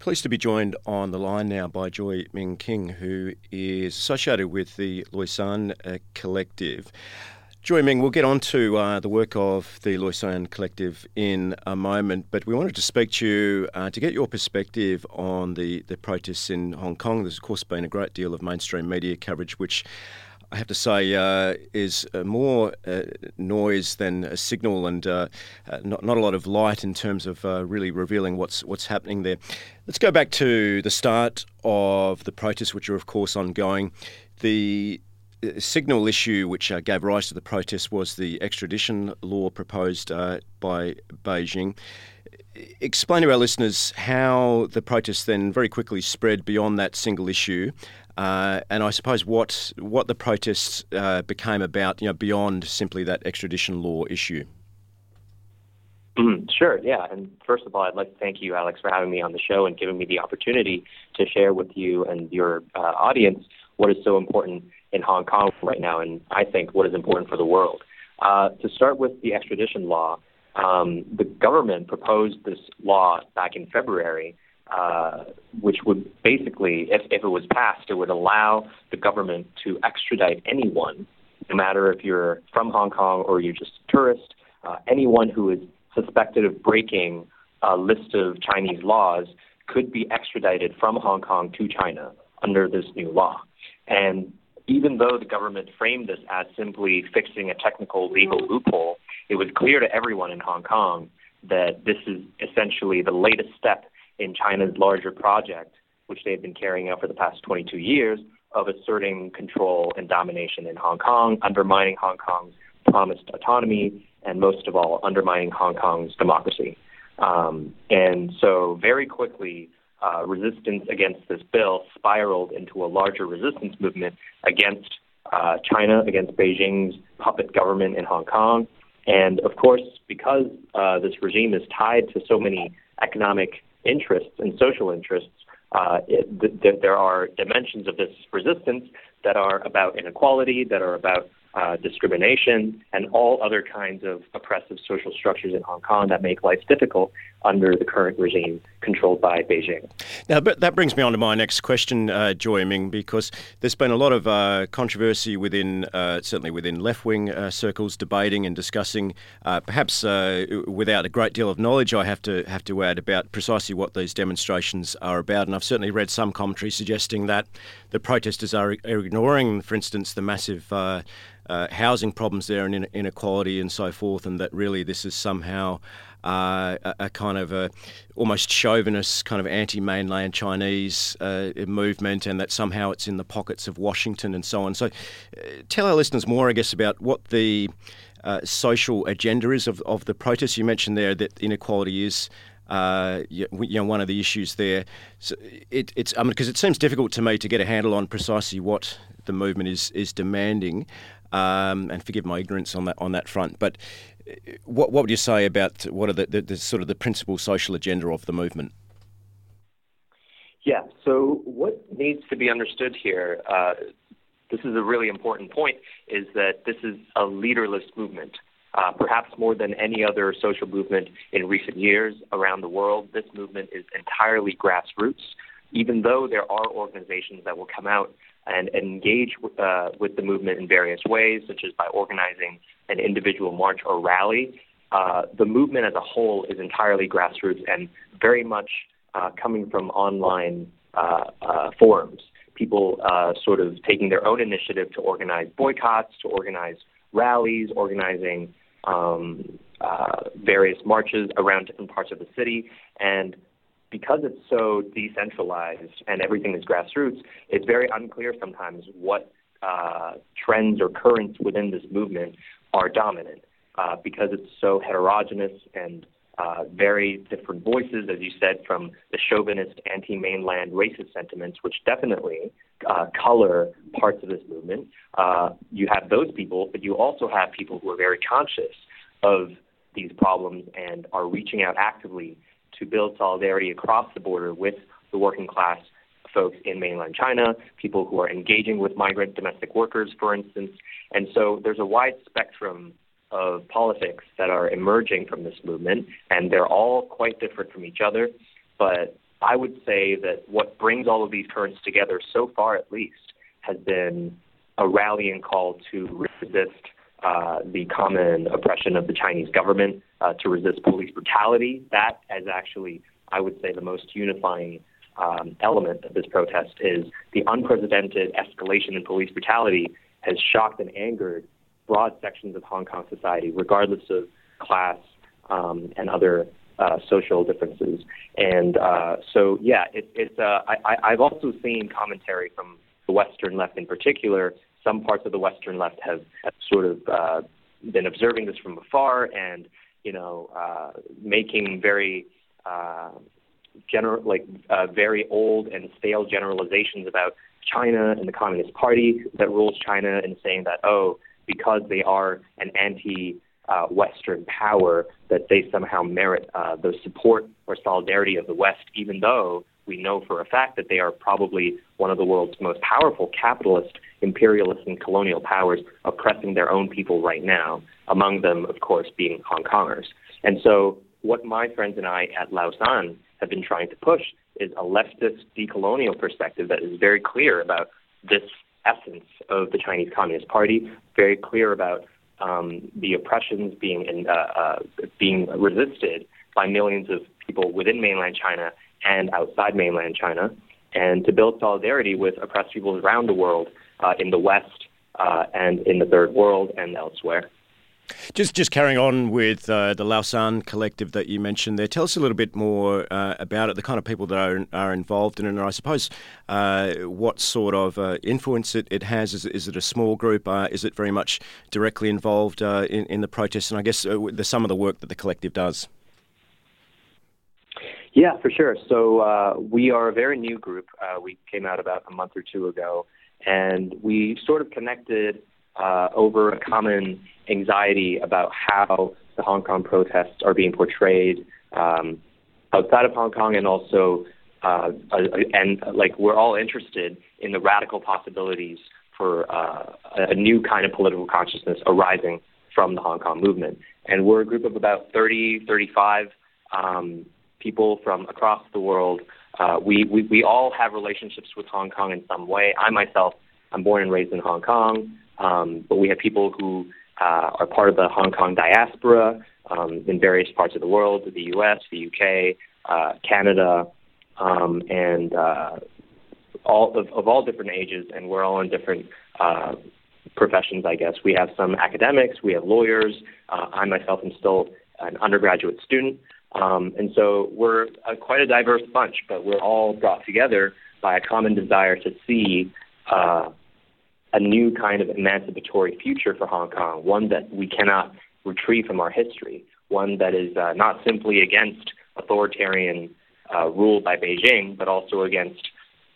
Pleased to be joined on the line now by Joy Ming King, who is associated with the Lausan uh, Collective. Joy Ming, we'll get on to uh, the work of the Lausan Collective in a moment, but we wanted to speak to you uh, to get your perspective on the, the protests in Hong Kong. There's, of course, been a great deal of mainstream media coverage, which I have to say, uh, is uh, more uh, noise than a signal, and uh, uh, not, not a lot of light in terms of uh, really revealing what's what's happening there. Let's go back to the start of the protests, which are of course ongoing. The signal issue which gave rise to the protests was the extradition law proposed by Beijing explain to our listeners how the protests then very quickly spread beyond that single issue uh, and I suppose what what the protests uh, became about, you know, beyond simply that extradition law issue. Mm, sure, yeah. And first of all, I'd like to thank you, Alex, for having me on the show and giving me the opportunity to share with you and your uh, audience what is so important in Hong Kong right now, and I think what is important for the world. Uh, to start with the extradition law, um, the government proposed this law back in February uh, which would basically, if, if it was passed, it would allow the government to extradite anyone, no matter if you're from Hong Kong or you're just a tourist, uh, anyone who is suspected of breaking a list of Chinese laws could be extradited from Hong Kong to China under this new law. And even though the government framed this as simply fixing a technical legal loophole, it was clear to everyone in Hong Kong that this is essentially the latest step in China's larger project, which they've been carrying out for the past 22 years, of asserting control and domination in Hong Kong, undermining Hong Kong's promised autonomy, and most of all, undermining Hong Kong's democracy. Um, and so, very quickly, uh, resistance against this bill spiraled into a larger resistance movement against uh, China, against Beijing's puppet government in Hong Kong. And of course, because uh, this regime is tied to so many economic interests and social interests, uh, it, th- th- there are dimensions of this resistance that are about inequality, that are about uh, discrimination, and all other kinds of oppressive social structures in Hong Kong that make life difficult under the current regime controlled by Beijing. Now, that brings me on to my next question, uh, Joy Ming, because there's been a lot of uh, controversy within, uh, certainly within left-wing uh, circles, debating and discussing, uh, perhaps without a great deal of knowledge, I have to have to add about precisely what these demonstrations are about. And I've certainly read some commentary suggesting that the protesters are ignoring, for instance, the massive. Housing problems there and inequality and so forth, and that really this is somehow uh, a, a, kind of a almost chauvinist kind of anti-mainland Chinese uh, movement, and that somehow it's in the pockets of Washington and so on. So, uh, tell our listeners more, I guess, about what the uh, social agenda is of, of the protests. You mentioned there that inequality is. Uh, you know, one of the issues there. So it, it's I mean, because it seems difficult to me to get a handle on precisely what the movement is is demanding. Um, and forgive my ignorance on that on that front. But what, what would you say about what are the, the, the sort of the principal social agenda of the movement? Yeah, so what needs to be understood here, uh, this is a really important point, is that this is a leaderless movement. Uh, perhaps more than any other social movement in recent years around the world, this movement is entirely grassroots. Even though there are organizations that will come out and engage uh, with the movement in various ways, such as by organizing an individual march or rally. Uh, the movement as a whole is entirely grassroots and very much uh, coming from online uh, uh, forums. People uh, sort of taking their own initiative to organize boycotts, to organize rallies, organizing um, various marches around different parts of the city, and because it's so decentralized and everything is grassroots, it's very unclear sometimes what uh, trends or currents within this movement are dominant uh, because it's so heterogeneous and uh, very different voices, as you said, from the chauvinist, anti-mainland, racist sentiments, which definitely uh, color parts of this movement. Uh, you have those people, but you also have people who are very conscious of these problems and are reaching out actively to build solidarity across the border with the working class folks in mainland China, people who are engaging with migrant domestic workers, for instance. And so there's a wide spectrum of politics that are emerging from this movement, and they're all quite different from each other. But I would say that what brings all of these currents together, so far at least, has been a rallying call to resist uh, the common oppression of the Chinese government, uh, to resist police brutality. That is actually, I would say, the most unifying um, element of this protest is the unprecedented escalation in police brutality has shocked and angered broad sections of Hong Kong society, regardless of class um, and other uh, social differences. And uh, so, yeah, it, it's. Uh, I, I've also seen commentary from the Western left, in particular. Some parts of the Western left have, have sort of uh, been observing this from afar, and you know, uh, making very uh, general, like uh, very old and stale generalizations about China and the Communist Party that rules China, and saying that oh, because they are an anti uh, Western power that they somehow merit uh, the support or solidarity of the West, even though we know for a fact that they are probably one of the world's most powerful capitalist, imperialist, and colonial powers oppressing their own people right now, among them, of course, being Hong Kongers. And so, what my friends and I at Lausan have been trying to push is a leftist decolonial perspective that is very clear about this essence of the Chinese Communist Party, very clear about um, the oppressions being in, uh, uh, being resisted by millions of people within mainland China and outside mainland China, and to build solidarity with oppressed peoples around the world uh, in the West uh, and in the Third World and elsewhere. Just just carrying on with uh, the Lausan collective that you mentioned there, tell us a little bit more uh, about it, the kind of people that are, are involved in it, and I suppose uh, what sort of uh, influence it, it has. Is, is it a small group? Is it very much directly involved in, in the protests? And I guess the, some of the work that the collective does. Yeah, for sure. So uh, we are a very new group. Uh, we came out about a month or two ago, and we sort of connected uh, over a common anxiety about how the Hong Kong protests are being portrayed um, outside of Hong Kong, and also, uh, and like we're all interested in the radical possibilities for uh, a new kind of political consciousness arising from the Hong Kong movement. And we're a group of about 30, 35 um, people from across the world. Uh, we, we, we all have relationships with Hong Kong in some way. I myself, I'm born and raised in Hong Kong. Um, but we have people who uh, are part of the Hong Kong diaspora um, in various parts of the world, the U.S., the UK, uh, Canada, um, and uh, all of, of, all different ages, and we're all in different uh, professions, I guess. We have some academics, we have lawyers. Uh, I myself am still an undergraduate student. Um, and so we're a, quite a diverse bunch, but we're all brought together by a common desire to see uh, a new kind of emancipatory future for Hong Kong, one that we cannot retrieve from our history, one that is uh, not simply against authoritarian uh, rule by Beijing, but also against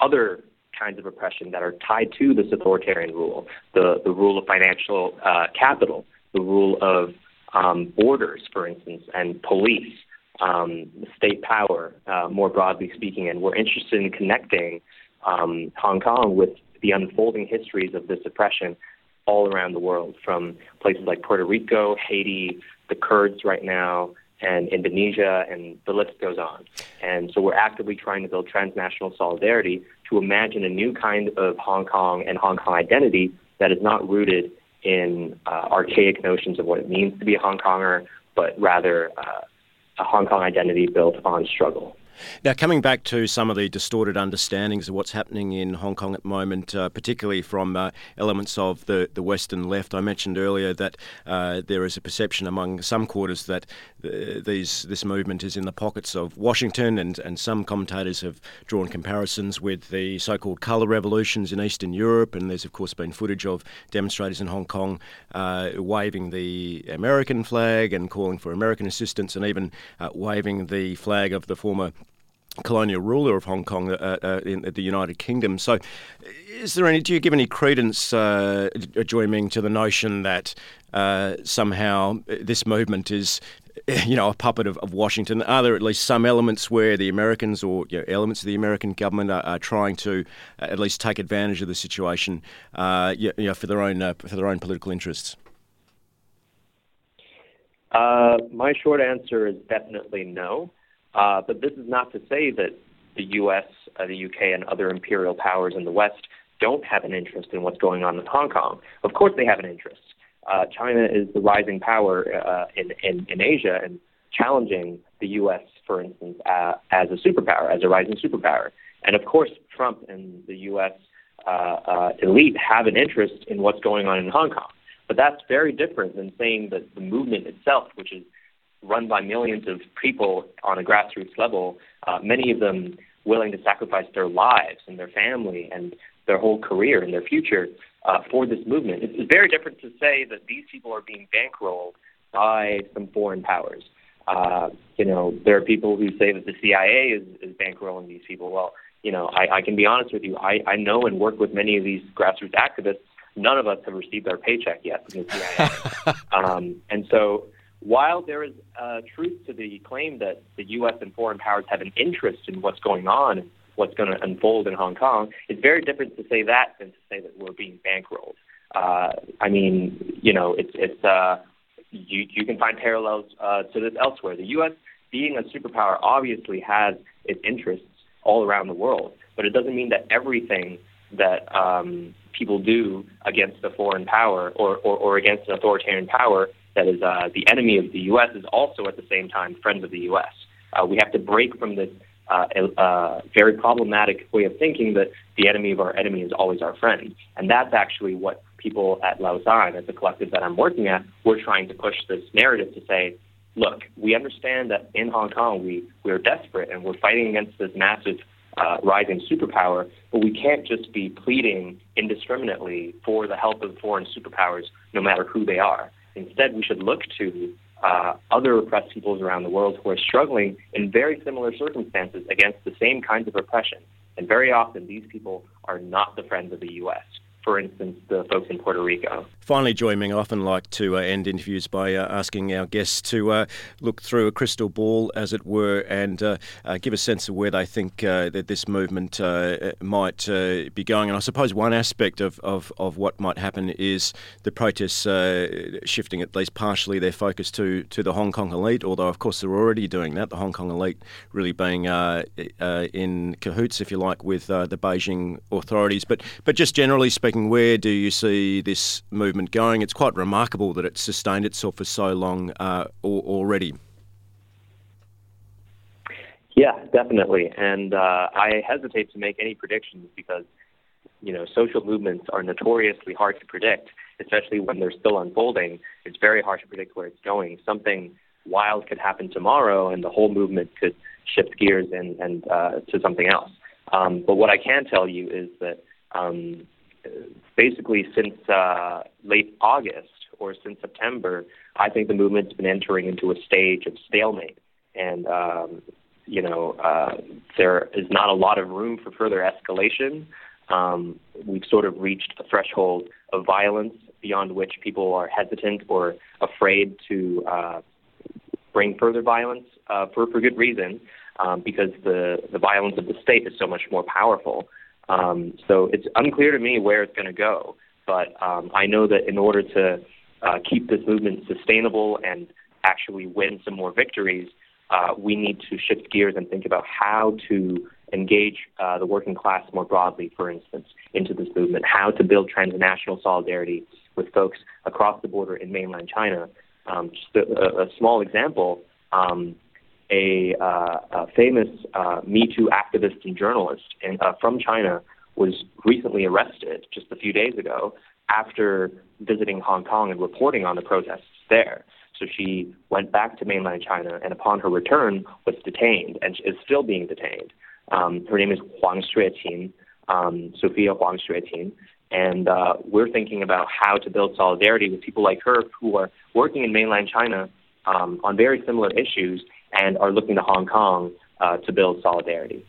other kinds of oppression that are tied to this authoritarian rule, the, the rule of financial uh, capital, the rule of um, borders, for instance, and police, um, state power, uh, more broadly speaking. And we're interested in connecting um, Hong Kong with the unfolding histories of this oppression all around the world, from places like Puerto Rico, Haiti, the Kurds right now, and Indonesia, and the list goes on. And so we're actively trying to build transnational solidarity to imagine a new kind of Hong Kong and Hong Kong identity that is not rooted in uh, archaic notions of what it means to be a Hong Konger, but rather uh, a Hong Kong identity built on struggle. Now, coming back to some of the distorted understandings of what's happening in Hong Kong at the moment, uh, particularly from uh, elements of the, the Western left, I mentioned earlier that uh, there is a perception among some quarters that uh, these this movement is in the pockets of Washington, and, and some commentators have drawn comparisons with the so called colour revolutions in Eastern Europe. And there's, of course, been footage of demonstrators in Hong Kong uh, waving the American flag and calling for American assistance, and even uh, waving the flag of the former colonial ruler of Hong Kong uh, uh, in the United Kingdom. So, is there any? Do you give any credence, uh, Ming, to the notion that uh, somehow this movement is? You know, a puppet of, of, Washington. Are there at least some elements where the Americans or you know, elements of the American government are, are, trying to uh, at least take advantage of the situation, uh, you know, for their own for their own political interests? my short answer is definitely no. Uh, but this is not to say that the U.S., uh, the U.K., and other imperial powers in the West don't have an interest in what's going on in Hong Kong. Of course, they have an interest. Uh, China is the rising power uh, in, in, in Asia and challenging the U.S., for instance, uh, as a superpower, as a rising superpower. And of course, Trump and the U.S. Uh, uh, elite have an interest in what's going on in Hong Kong. But that's very different than saying that the movement itself, which is run by millions of people on a grassroots level, uh, many of them willing to sacrifice their lives and their family and their whole career and their future uh, for this movement. It's, very different to say that these people are being bankrolled by some foreign powers. Uh, you know, there are people who say that the CIA is, is bankrolling these people. Well, you know, I, I can be honest with you. I, I know and work with many of these grassroots activists. None of us have received our paycheck yet from the CIA. um, and so, while there is uh, truth to the claim that the U.S. and foreign powers have an interest in what's going on and what's going to unfold in Hong Kong, it's very different to say that than to say that we're being bankrolled. Uh, I mean, you know, it's it's uh, you you can find parallels uh, to this elsewhere. The U.S. being a superpower obviously has its interests all around the world, but it doesn't mean that everything that um, people do against a foreign power or, or, or against an authoritarian power that is uh, the enemy of the U.S. is also at the same time friends of the U.S. Uh, we have to break from this uh, uh, very problematic way of thinking that the enemy of our enemy is always our friend. And that's actually what people at Lausan, at the collective that I'm working at, we're trying to push this narrative to say, look, we understand that in Hong Kong we, we're desperate and we're fighting against this massive uh, rising superpower, but we can't just be pleading indiscriminately for the help of foreign superpowers, no matter who they are. Instead, we should look to uh, other oppressed peoples around the world who are struggling in very similar circumstances against the same kinds of oppression. And very often, these people are not the friends of the U.S for instance, the folks in Puerto Rico. Finally, Joy Ming, I often like to uh, end interviews by uh, asking our guests to uh, look through a crystal ball, as it were, and uh, uh, give a sense of where they think uh, that this movement might be going. And I suppose one aspect of, of, of what might happen is the protests shifting at least partially their focus to, to the Hong Kong elite, although, of course, they're already doing that. The Hong Kong elite really being in cahoots, if you like, with the Beijing authorities. But, but just generally speaking, speaking, where do you see this movement going? It's quite remarkable that it's sustained itself for so long uh, already. Yeah, definitely. And uh, I hesitate to make any predictions because, you know, social movements are notoriously hard to predict, especially when they're still unfolding. It's very hard to predict where it's going. Something wild could happen tomorrow, and the whole movement could shift gears and, and uh, to something else. Um, but what I can tell you is that um, basically since uh, late August or since September, I think the movement's been entering into a stage of stalemate. And, um, you know, uh, there is not a lot of room for further escalation. Um, we've sort of reached a threshold of violence beyond which people are hesitant or afraid to uh, bring further violence uh, for, for good reason, um, because the, the violence of the state is so much more powerful. Um, so it's unclear to me where it's going to go. But um, I know that in order to uh, keep this movement sustainable and actually win some more victories, uh, we need to shift gears and think about how to engage uh, the working class more broadly, for instance, into this movement, how to build transnational solidarity with folks across the border in mainland China. Um, just a, a, small example, um, a, uh, a famous uh, Me Too activist and journalist in, uh, from China was recently arrested just a few days ago after visiting Hong Kong and reporting on the protests there. So she went back to mainland China and upon her return was detained and is still being detained. Um, her name is Huang Xueqin, um, Sophia Huang Xueqin. And uh, we're thinking about how to build solidarity with people like her who are working in mainland China um, on very similar issues and are looking to Hong Kong uh, to build solidarity.